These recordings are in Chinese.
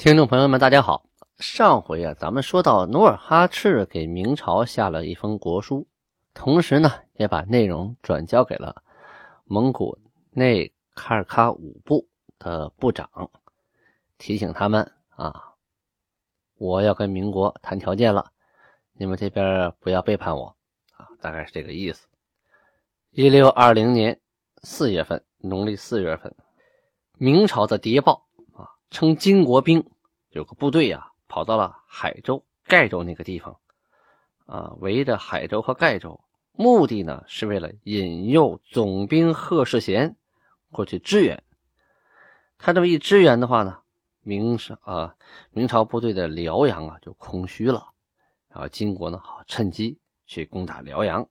听众朋友们，大家好。上回啊，咱们说到努尔哈赤给明朝下了一封国书，同时呢，也把内容转交给了蒙古内喀尔喀五部的部长，提醒他们啊，我要跟民国谈条件了，你们这边不要背叛我啊，大概是这个意思。一六二零年四月份，农历四月份，明朝的谍报。称金国兵有个部队呀，跑到了海州、盖州那个地方，啊，围着海州和盖州，目的呢是为了引诱总兵贺世贤过去支援。他这么一支援的话呢，明朝啊，明朝部队的辽阳啊就空虚了，然后金国呢好趁机去攻打辽阳。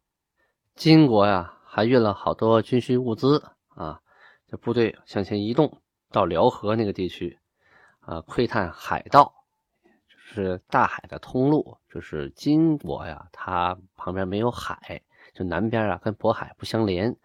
金国呀还运了好多军需物资啊，这部队向前移动到辽河那个地区。呃，窥探海盗，就是大海的通路。就是金国呀，它旁边没有海，就南边啊跟渤海不相连。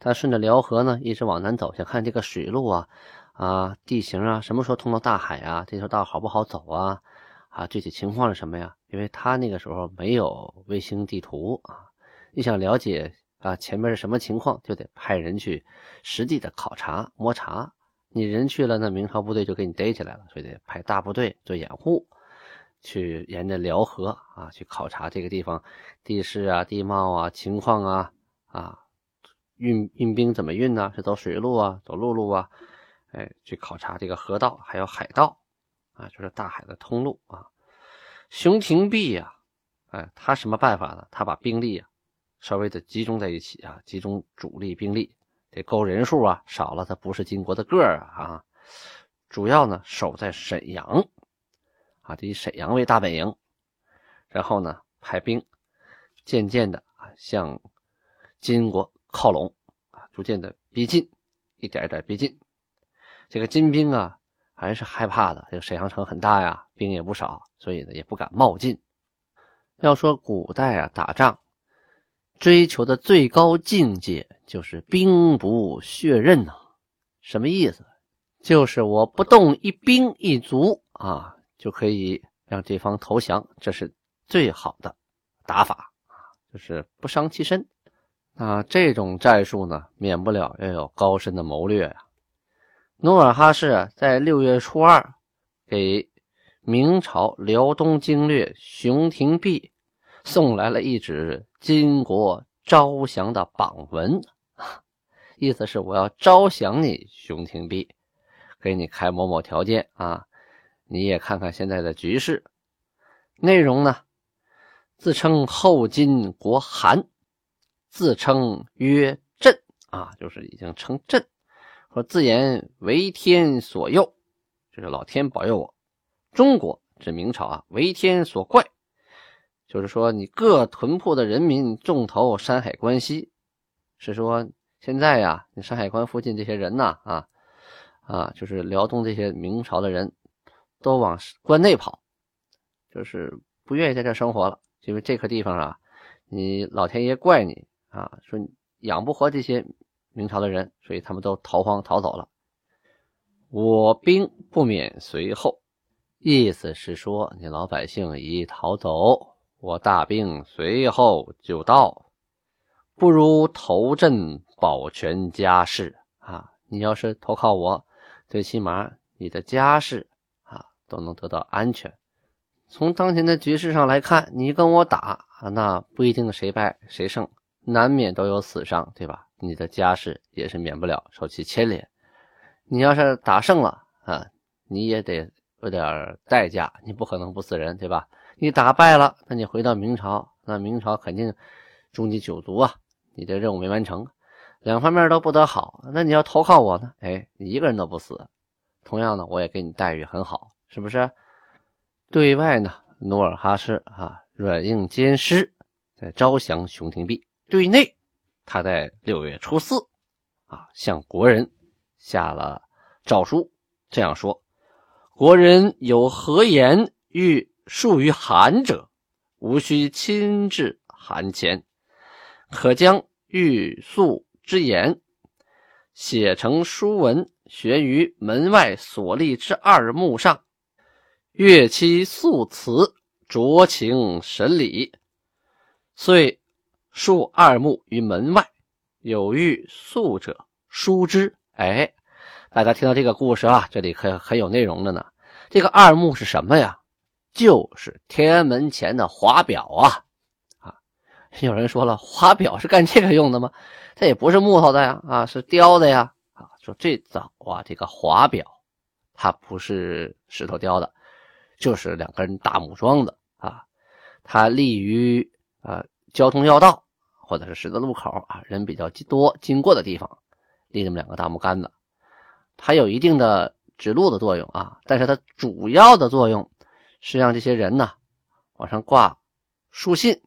它顺着辽河呢，一直往南走，想看这个水路啊，啊地形啊，什么时候通到大海啊？这条道好不好走啊？啊，具体情况是什么呀？因为他那个时候没有卫星地图啊，你想了解啊前面是什么情况，就得派人去实地的考察摸查。你人去了，那明朝部队就给你逮起来了，所以得派大部队做掩护，去沿着辽河啊去考察这个地方地势啊、地貌啊、情况啊啊，运运兵怎么运呢？是走水路啊，走陆路啊？哎，去考察这个河道，还有海道啊，就是大海的通路啊。熊廷弼呀，哎，他什么办法呢？他把兵力啊稍微的集中在一起啊，集中主力兵力。得够人数啊，少了他不是金国的个儿啊啊！主要呢守在沈阳啊，以沈阳为大本营，然后呢派兵渐渐的啊向金国靠拢啊，逐渐的逼近，一点一点逼近。这个金兵啊还是害怕的，这个沈阳城很大呀，兵也不少，所以呢也不敢冒进。要说古代啊打仗。追求的最高境界就是兵不血刃呐，什么意思？就是我不动一兵一卒啊，就可以让对方投降，这是最好的打法啊，就是不伤其身。那这种战术呢，免不了要有高深的谋略呀。努尔哈赤在六月初二给明朝辽东经略熊廷弼。送来了一纸金国招降的榜文，意思是我要招降你熊廷弼，给你开某某条件啊！你也看看现在的局势。内容呢，自称后金国韩，自称曰朕啊，就是已经称朕，说自言为天所佑，就是老天保佑我。中国指明朝啊，为天所怪。就是说，你各屯铺的人民重投山海关西，是说现在呀，你山海关附近这些人呐，啊啊，就是辽东这些明朝的人都往关内跑，就是不愿意在这生活了，因为这个地方啊，你老天爷怪你啊，说养不活这些明朝的人，所以他们都逃荒逃走了。我兵不免随后，意思是说，你老百姓已逃走。我大兵随后就到，不如投阵保全家事啊！你要是投靠我，最起码你的家事啊都能得到安全。从当前的局势上来看，你跟我打啊，那不一定谁败谁胜，难免都有死伤，对吧？你的家事也是免不了受其牵连。你要是打胜了啊，你也得有点代价，你不可能不死人，对吧？你打败了，那你回到明朝，那明朝肯定诛你九族啊！你的任务没完成，两方面都不得好。那你要投靠我呢？哎，你一个人都不死，同样呢，我也给你待遇很好，是不是？对外呢，努尔哈赤啊软硬兼施，在招降熊廷弼；对内，他在六月初四啊向国人下了诏书，这样说：国人有何言欲？属于韩者，无需亲至韩前，可将欲诉之言写成书文，悬于门外所立之二木上，乐期素辞，酌情审理，遂竖二目于门外，有欲宿者书之。哎，大家听到这个故事啊，这里可很有内容的呢。这个二目是什么呀？就是天安门前的华表啊！啊，有人说了，华表是干这个用的吗？它也不是木头的呀，啊，是雕的呀。啊，说最早啊，这个华表它不是石头雕的，就是两根大木桩子啊，它立于啊交通要道或者是十字路口啊，人比较多经过的地方，立这么两个大木杆子，它有一定的指路的作用啊，但是它主要的作用。是让这些人呢往上挂书信，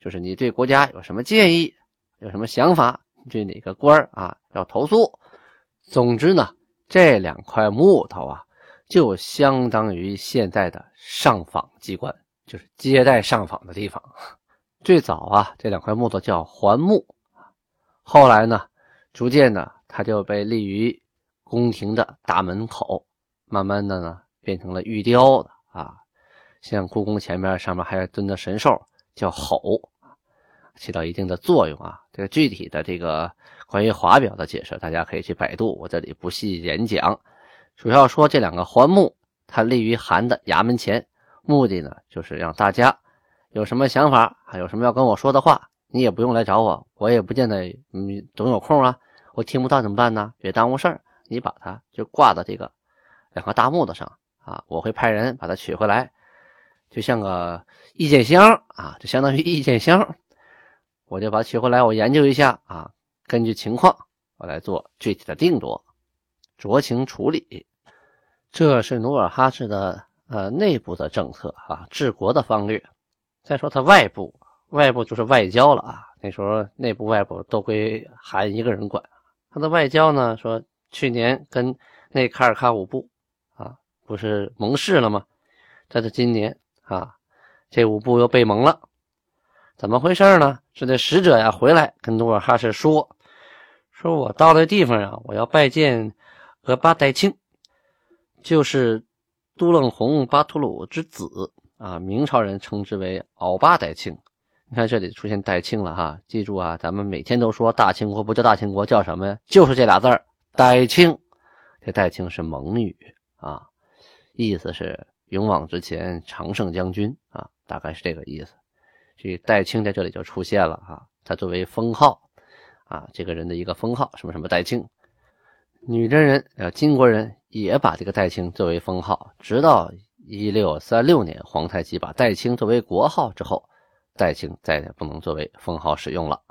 就是你对国家有什么建议，有什么想法，对哪个官啊要投诉。总之呢，这两块木头啊，就相当于现在的上访机关，就是接待上访的地方。最早啊，这两块木头叫环木，后来呢，逐渐的它就被立于宫廷的大门口，慢慢的呢，变成了玉雕的啊。像故宫前面上面还蹲的神兽叫吼，起到一定的作用啊。这个具体的这个关于华表的解释，大家可以去百度，我这里不细演讲。主要说这两个环木，它立于韩的衙门前，目的呢就是让大家有什么想法，还有什么要跟我说的话，你也不用来找我，我也不见得嗯总有空啊。我听不到怎么办呢？别耽误事儿，你把它就挂到这个两个大木头上啊，我会派人把它取回来。就像个意见箱啊，就相当于意见箱，我就把它取回来，我研究一下啊，根据情况我来做具体的定夺，酌情处理。这是努尔哈赤的呃内部的政策啊，治国的方略。再说他外部，外部就是外交了啊。那时候内部外部都归韩一个人管。他的外交呢，说去年跟那卡尔喀五部啊，不是盟誓了吗？这是今年。啊，这五部又被蒙了，怎么回事呢？是这使者呀回来跟努尔哈赤说：“说我到了地方啊，我要拜见额巴代庆，就是都楞洪巴图鲁之子啊，明朝人称之为鳌巴代庆。你看这里出现代庆了哈，记住啊，咱们每天都说大清国不叫大清国，叫什么呀？就是这俩字儿代庆。这代清是蒙语啊，意思是。”勇往直前，常胜将军啊，大概是这个意思。所以戴庆在这里就出现了啊，他作为封号啊，这个人的一个封号，什么什么戴庆。女真人呃，金国人也把这个戴庆作为封号，直到一六三六年，皇太极把戴庆作为国号之后，戴庆再也不能作为封号使用了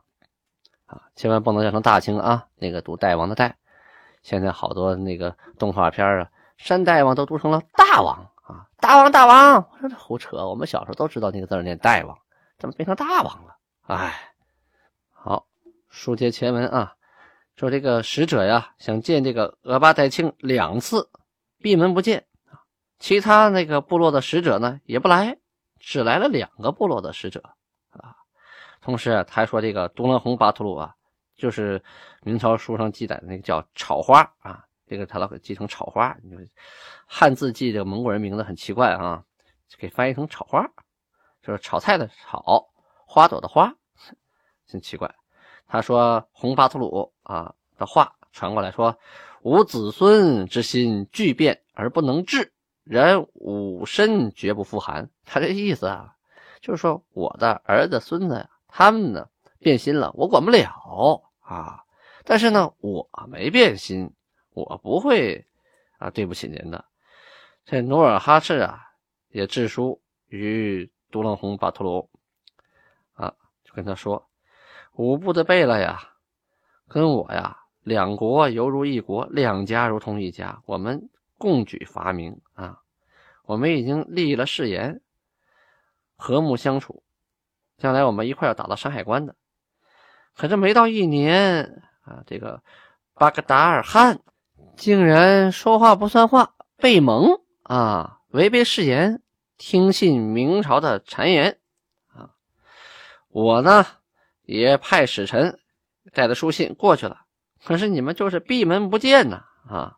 啊，千万不能叫成大清啊，那个读大王的代。现在好多那个动画片啊，山大王都读成了大王。啊，大王大王，我说这胡扯！我们小时候都知道那个字念大王，怎么变成大王了？哎，好，书接前文啊，说这个使者呀想见这个额巴代庆两次，闭门不见。其他那个部落的使者呢也不来，只来了两个部落的使者啊。同时他还说这个独楞红巴图鲁啊，就是明朝书上记载的那个叫草花啊。这个他老给记成草花，你说汉字记这个蒙古人名字很奇怪啊，给翻译成草花，就是炒菜的炒，花朵的花，真奇怪。他说红巴图鲁啊的话传过来说，吾子孙之心巨变而不能治，然吾身绝不复寒。他这意思啊，就是说我的儿子孙子呀，他们呢变心了，我管不了啊，但是呢我没变心。我不会啊，对不起您的。这努尔哈赤啊，也致书于独楞红巴图鲁啊，就跟他说：“五部的贝勒呀，跟我呀，两国犹如一国，两家如同一家，我们共举发明啊，我们已经立了誓言，和睦相处，将来我们一块要打到山海关的。可这没到一年啊，这个巴格达尔汗。”竟然说话不算话，被蒙啊！违背誓言，听信明朝的谗言啊！我呢也派使臣带着书信过去了，可是你们就是闭门不见呐啊！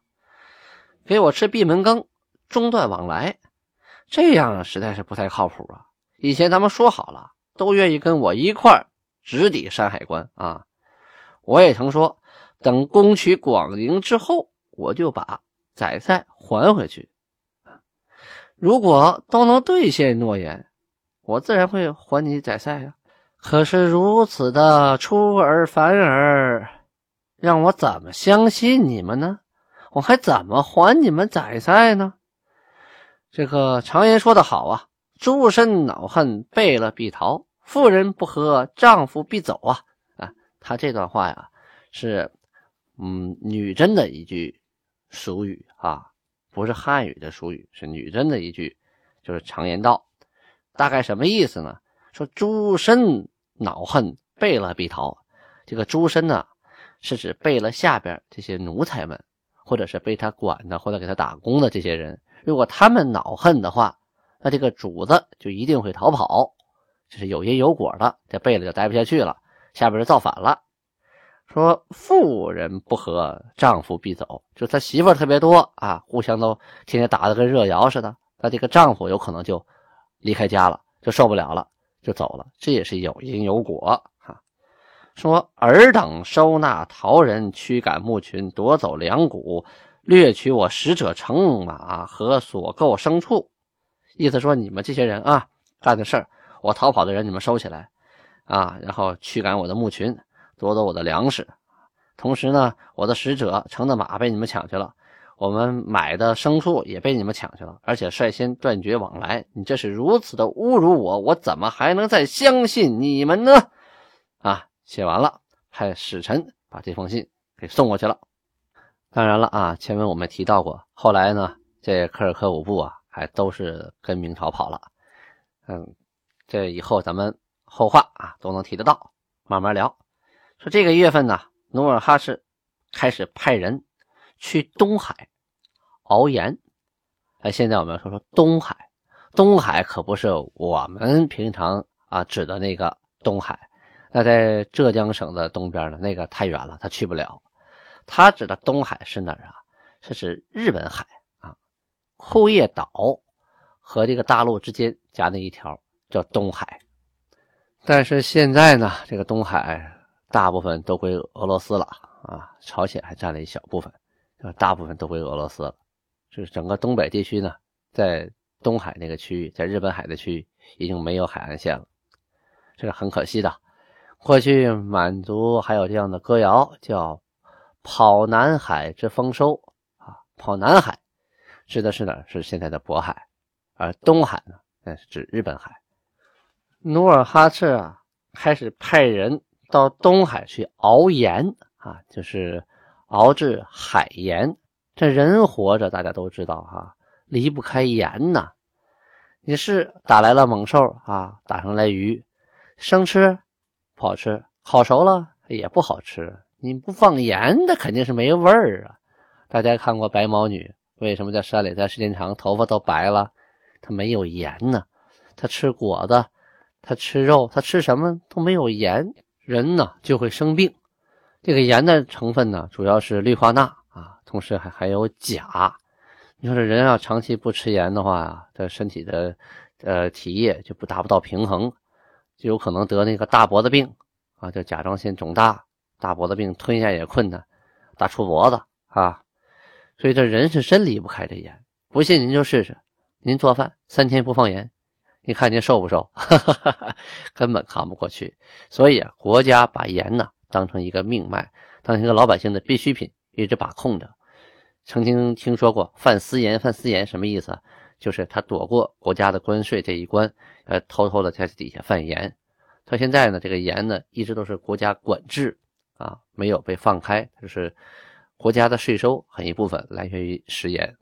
给我吃闭门羹，中断往来。这样实在是不太靠谱啊！以前咱们说好了，都愿意跟我一块直抵山海关啊！我也曾说，等攻取广陵之后，我就把宰赛还回去。如果都能兑现诺言，我自然会还你宰赛呀。可是如此的出尔反尔，让我怎么相信你们呢？我还怎么还你们宰赛呢？这个常言说得好啊，“诸身恼恨，背了必逃；妇人不和，丈夫必走。”啊啊，他这段话呀，是嗯女真的一句俗语啊。不是汉语的俗语，是女真的一句，就是常言道。大概什么意思呢？说诸身恼恨，背了必逃。这个诸身呢，是指背了下边这些奴才们，或者是被他管的或者给他打工的这些人。如果他们恼恨的话，那这个主子就一定会逃跑，这是有因有果的。这背了就待不下去了，下边就造反了。说妇人不和，丈夫必走。就他媳妇特别多啊，互相都天天打得跟热窑似的。那这个丈夫有可能就离开家了，就受不了了，就走了。这也是有因有果哈。说尔等收纳逃人，驱赶牧群，夺走粮谷，掠取我使者乘马和所购牲畜。意思说你们这些人啊，干的事儿，我逃跑的人你们收起来啊，然后驱赶我的牧群。夺走我的粮食，同时呢，我的使者乘的马被你们抢去了，我们买的牲畜也被你们抢去了，而且率先断绝往来。你这是如此的侮辱我，我怎么还能再相信你们呢？啊，写完了，派使臣把这封信给送过去了。当然了啊，前文我们提到过，后来呢，这科尔克五部啊，还都是跟明朝跑了。嗯，这以后咱们后话啊都能提得到，慢慢聊。说这个月份呢，努尔哈赤开始派人去东海熬盐。哎，现在我们要说说东海，东海可不是我们平常啊指的那个东海，那在浙江省的东边呢，那个太远了，他去不了。他指的东海是哪儿啊？是指日本海啊，库页岛和这个大陆之间夹那一条叫东海。但是现在呢，这个东海。大部分都归俄罗斯了啊，朝鲜还占了一小部分，大部分都归俄罗斯了。就是整个东北地区呢，在东海那个区域，在日本海的区域已经没有海岸线了，这是很可惜的。过去满族还有这样的歌谣，叫“跑南海之丰收”啊，跑南海指的是哪？是现在的渤海，而东海呢，那是指日本海。努尔哈赤啊，开始派人。到东海去熬盐啊，就是熬制海盐。这人活着，大家都知道哈，离不开盐呐。你是打来了猛兽啊，打上来鱼，生吃不好吃，烤熟了也不好吃。你不放盐，那肯定是没味儿啊。大家看过白毛女，为什么在山里待时间长，头发都白了？她没有盐呢。她吃果子，她吃肉，她吃什么都没有盐。人呢就会生病，这个盐的成分呢主要是氯化钠啊，同时还还有钾。你说这人要长期不吃盐的话他，身体的呃体液就不达不到平衡，就有可能得那个大脖子病啊，叫甲状腺肿大，大脖子病吞下也困难，大粗脖子啊。所以这人是真离不开这盐，不信您就试试，您做饭三天不放盐。你看您瘦不瘦？根本扛不过去。所以啊，国家把盐呢当成一个命脉，当成一个老百姓的必需品，一直把控着。曾经听说过贩私盐，贩私盐什么意思？就是他躲过国家的关税这一关，呃，偷偷的在底下贩盐。到现在呢，这个盐呢一直都是国家管制啊，没有被放开，就是国家的税收很一部分来源于食盐。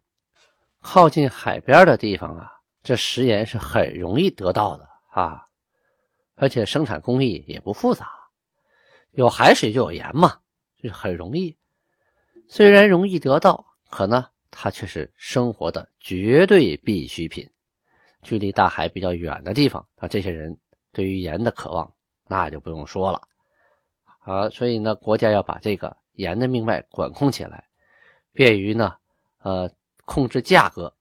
靠近海边的地方啊。这食盐是很容易得到的啊，而且生产工艺也不复杂，有海水就有盐嘛，就很容易。虽然容易得到，可呢，它却是生活的绝对必需品。距离大海比较远的地方，啊，这些人对于盐的渴望那就不用说了啊。所以呢，国家要把这个盐的命脉管控起来，便于呢，呃，控制价格，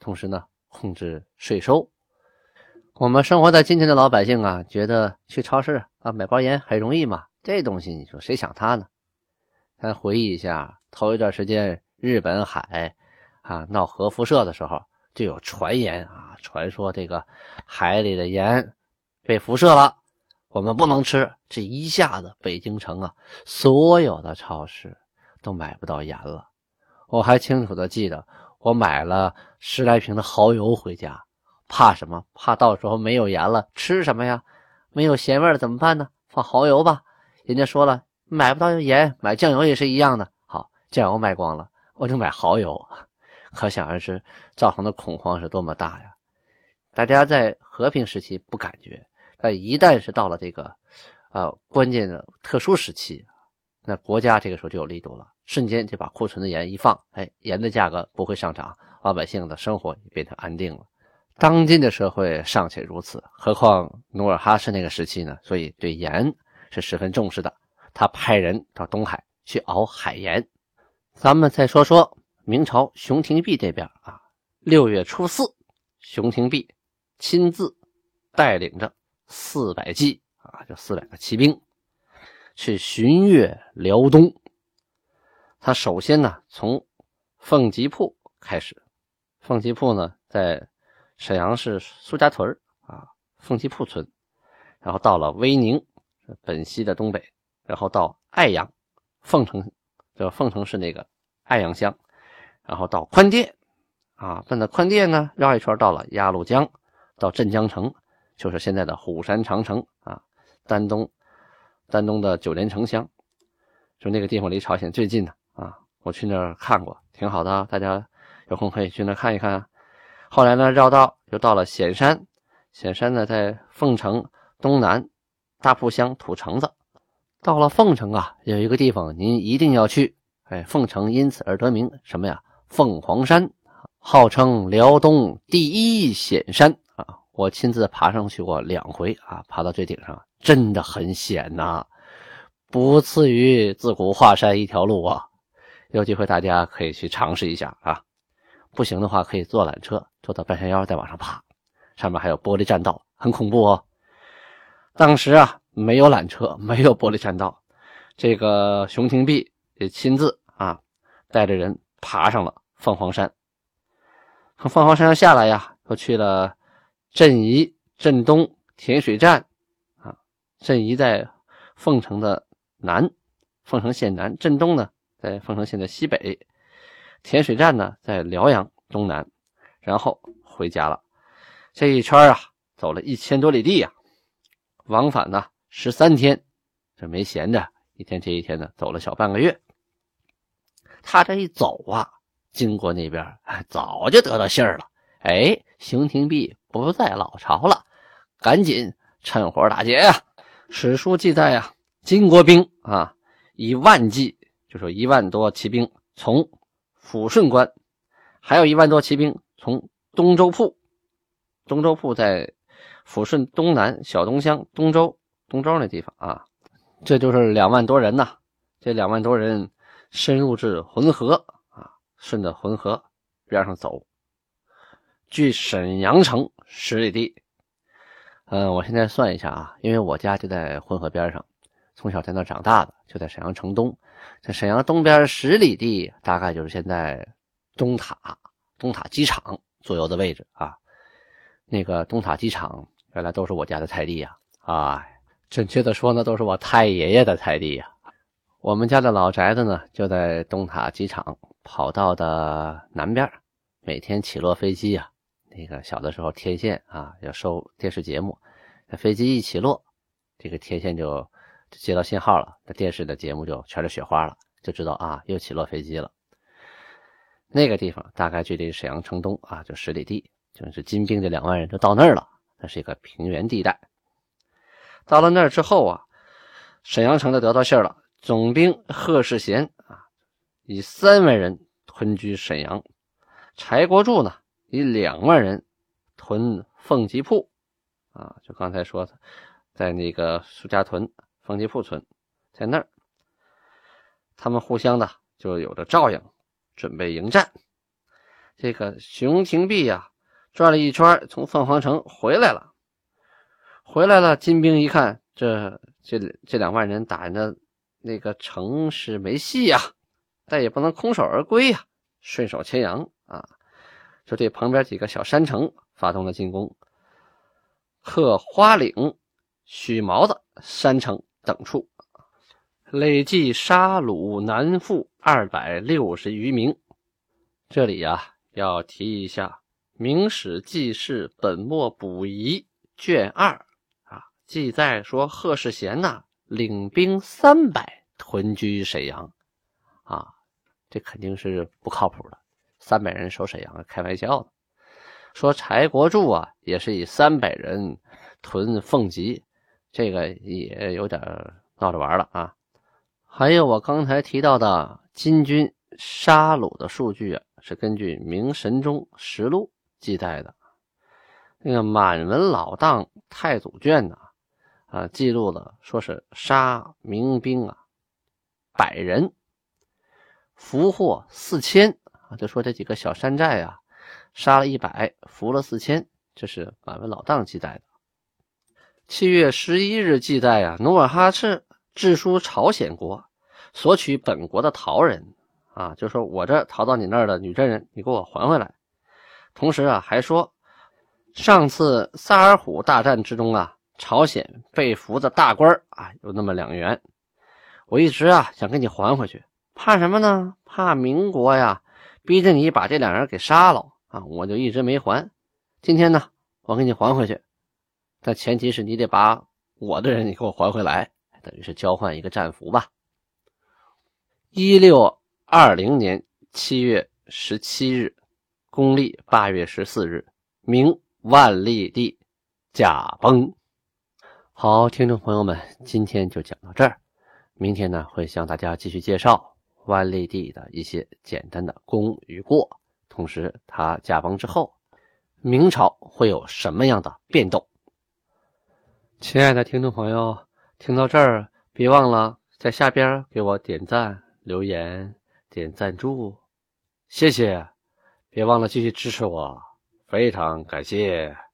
同时呢。控制税收。我们生活在今天的老百姓啊，觉得去超市啊买包盐很容易嘛，这东西你说谁想它呢？咱回忆一下，头一段时间日本海啊闹核辐射的时候，就有传言啊，传说这个海里的盐被辐射了，我们不能吃。这一下子，北京城啊，所有的超市都买不到盐了。我还清楚的记得，我买了十来瓶的蚝油回家，怕什么？怕到时候没有盐了，吃什么呀？没有咸味了怎么办呢？放蚝油吧。人家说了，买不到盐，买酱油也是一样的。好，酱油卖光了，我就买蚝油。可想而知，造成的恐慌是多么大呀！大家在和平时期不感觉，但一旦是到了这个，呃，关键的特殊时期，那国家这个时候就有力度了。瞬间就把库存的盐一放，哎，盐的价格不会上涨，老百姓的生活也变得安定了。当今的社会尚且如此，何况努尔哈赤那个时期呢？所以对盐是十分重视的。他派人到东海去熬海盐。咱们再说说明朝熊廷弼这边啊，六月初四，熊廷弼亲自带领着四百骑啊，就四百个骑兵去巡阅辽东。他首先呢，从凤吉铺开始。凤吉铺呢，在沈阳市苏家屯啊，凤吉铺村。然后到了威宁，本溪的东北。然后到爱阳，凤城，就凤城市那个爱阳乡。然后到宽甸，啊，奔到宽甸呢，绕一圈到了鸭绿江，到镇江城，就是现在的虎山长城啊。丹东，丹东的九连城乡，就那个地方离朝鲜最近的。啊，我去那儿看过，挺好的，大家有空可以去那看一看。后来呢，绕道又到了显山，显山呢在凤城东南大铺乡土城子。到了凤城啊，有一个地方您一定要去，哎，凤城因此而得名，什么呀？凤凰山，号称辽东第一险山！我亲自爬上去过两回啊，爬到最顶上真的很险呐，不次于自古华山一条路啊。有机会大家可以去尝试一下啊，不行的话可以坐缆车坐到半山腰再往上爬，上面还有玻璃栈道，很恐怖哦。当时啊没有缆车，没有玻璃栈道，这个熊廷弼也亲自啊带着人爬上了凤凰山。从凤凰山上下来呀，又去了镇宜、镇东、甜水站啊。镇宜在凤城的南，凤城县南；镇东呢。在凤城县的西北，甜水站呢在辽阳东南，然后回家了。这一圈啊，走了一千多里地呀，往返呢十三天，这没闲着，一天接一天的走了小半个月。他这一走啊，经过那边，早就得到信儿了。哎，熊廷弼不在老巢了，赶紧趁火打劫呀！史书记载呀，金国兵啊以万计。就说一万多骑兵从抚顺关，还有一万多骑兵从东周铺。东周铺在抚顺东南小东乡东周东周那地方啊，这就是两万多人呐。这两万多人深入至浑河啊，顺着浑河边上走，距沈阳城十里地。嗯，我现在算一下啊，因为我家就在浑河边上，从小在那长大的，就在沈阳城东。在沈阳东边十里地，大概就是现在东塔、东塔机场左右的位置啊。那个东塔机场原来都是我家的菜地呀，啊，准确的说呢，都是我太爷爷的菜地呀。我们家的老宅子呢，就在东塔机场跑道的南边。每天起落飞机啊，那个小的时候天线啊要收电视节目，飞机一起落，这个天线就。接到信号了，那电视的节目就全是雪花了，就知道啊，又起落飞机了。那个地方大概距离沈阳城东啊，就十里地，就是金兵这两万人就到那儿了。那是一个平原地带。到了那儿之后啊，沈阳城就得到信了，总兵贺世贤啊，以三万人屯居沈阳；柴国柱呢，以两万人屯凤吉铺啊，就刚才说的，在那个苏家屯。凤吉铺村在那儿，他们互相的就有着照应，准备迎战。这个熊廷弼呀，转了一圈，从凤凰城回来了。回来了，金兵一看，这这这两万人打的那个城是没戏呀，但也不能空手而归呀，顺手牵羊啊，就对旁边几个小山城发动了进攻，贺花岭、许毛子山城等处，累计杀虏南妇二百六十余名。这里呀，要提一下。《明史记事本末补遗》卷二啊，记载说贺世贤呐领兵三百屯居沈阳，啊，这肯定是不靠谱的。三百人守沈阳，开玩笑的。说柴国柱啊，也是以三百人屯凤吉，这个也有点闹着玩了啊。还有我刚才提到的金军杀戮的数据啊，是根据《明神宗实录》。记载的那个满文老档太祖卷呢，啊，记录了说是杀民兵啊百人，俘获四千就说这几个小山寨啊，杀了一百，俘了四千，这是满文老档记载的。七月十一日记载啊，努尔哈赤致书朝鲜国，索取本国的逃人啊，就说我这逃到你那儿的女真人，你给我还回来。同时啊，还说上次萨尔浒大战之中啊，朝鲜被俘的大官啊有那么两员，我一直啊想给你还回去，怕什么呢？怕民国呀逼着你把这两人给杀了啊，我就一直没还。今天呢，我给你还回去，但前提是你得把我的人你给我还回来，等于是交换一个战俘吧。一六二零年七月十七日。公历八月十四日，明万历帝驾崩。好，听众朋友们，今天就讲到这儿。明天呢，会向大家继续介绍万历帝的一些简单的功与过，同时他驾崩之后，明朝会有什么样的变动？亲爱的听众朋友，听到这儿，别忘了在下边给我点赞、留言、点赞助，谢谢。别忘了继续支持我，非常感谢。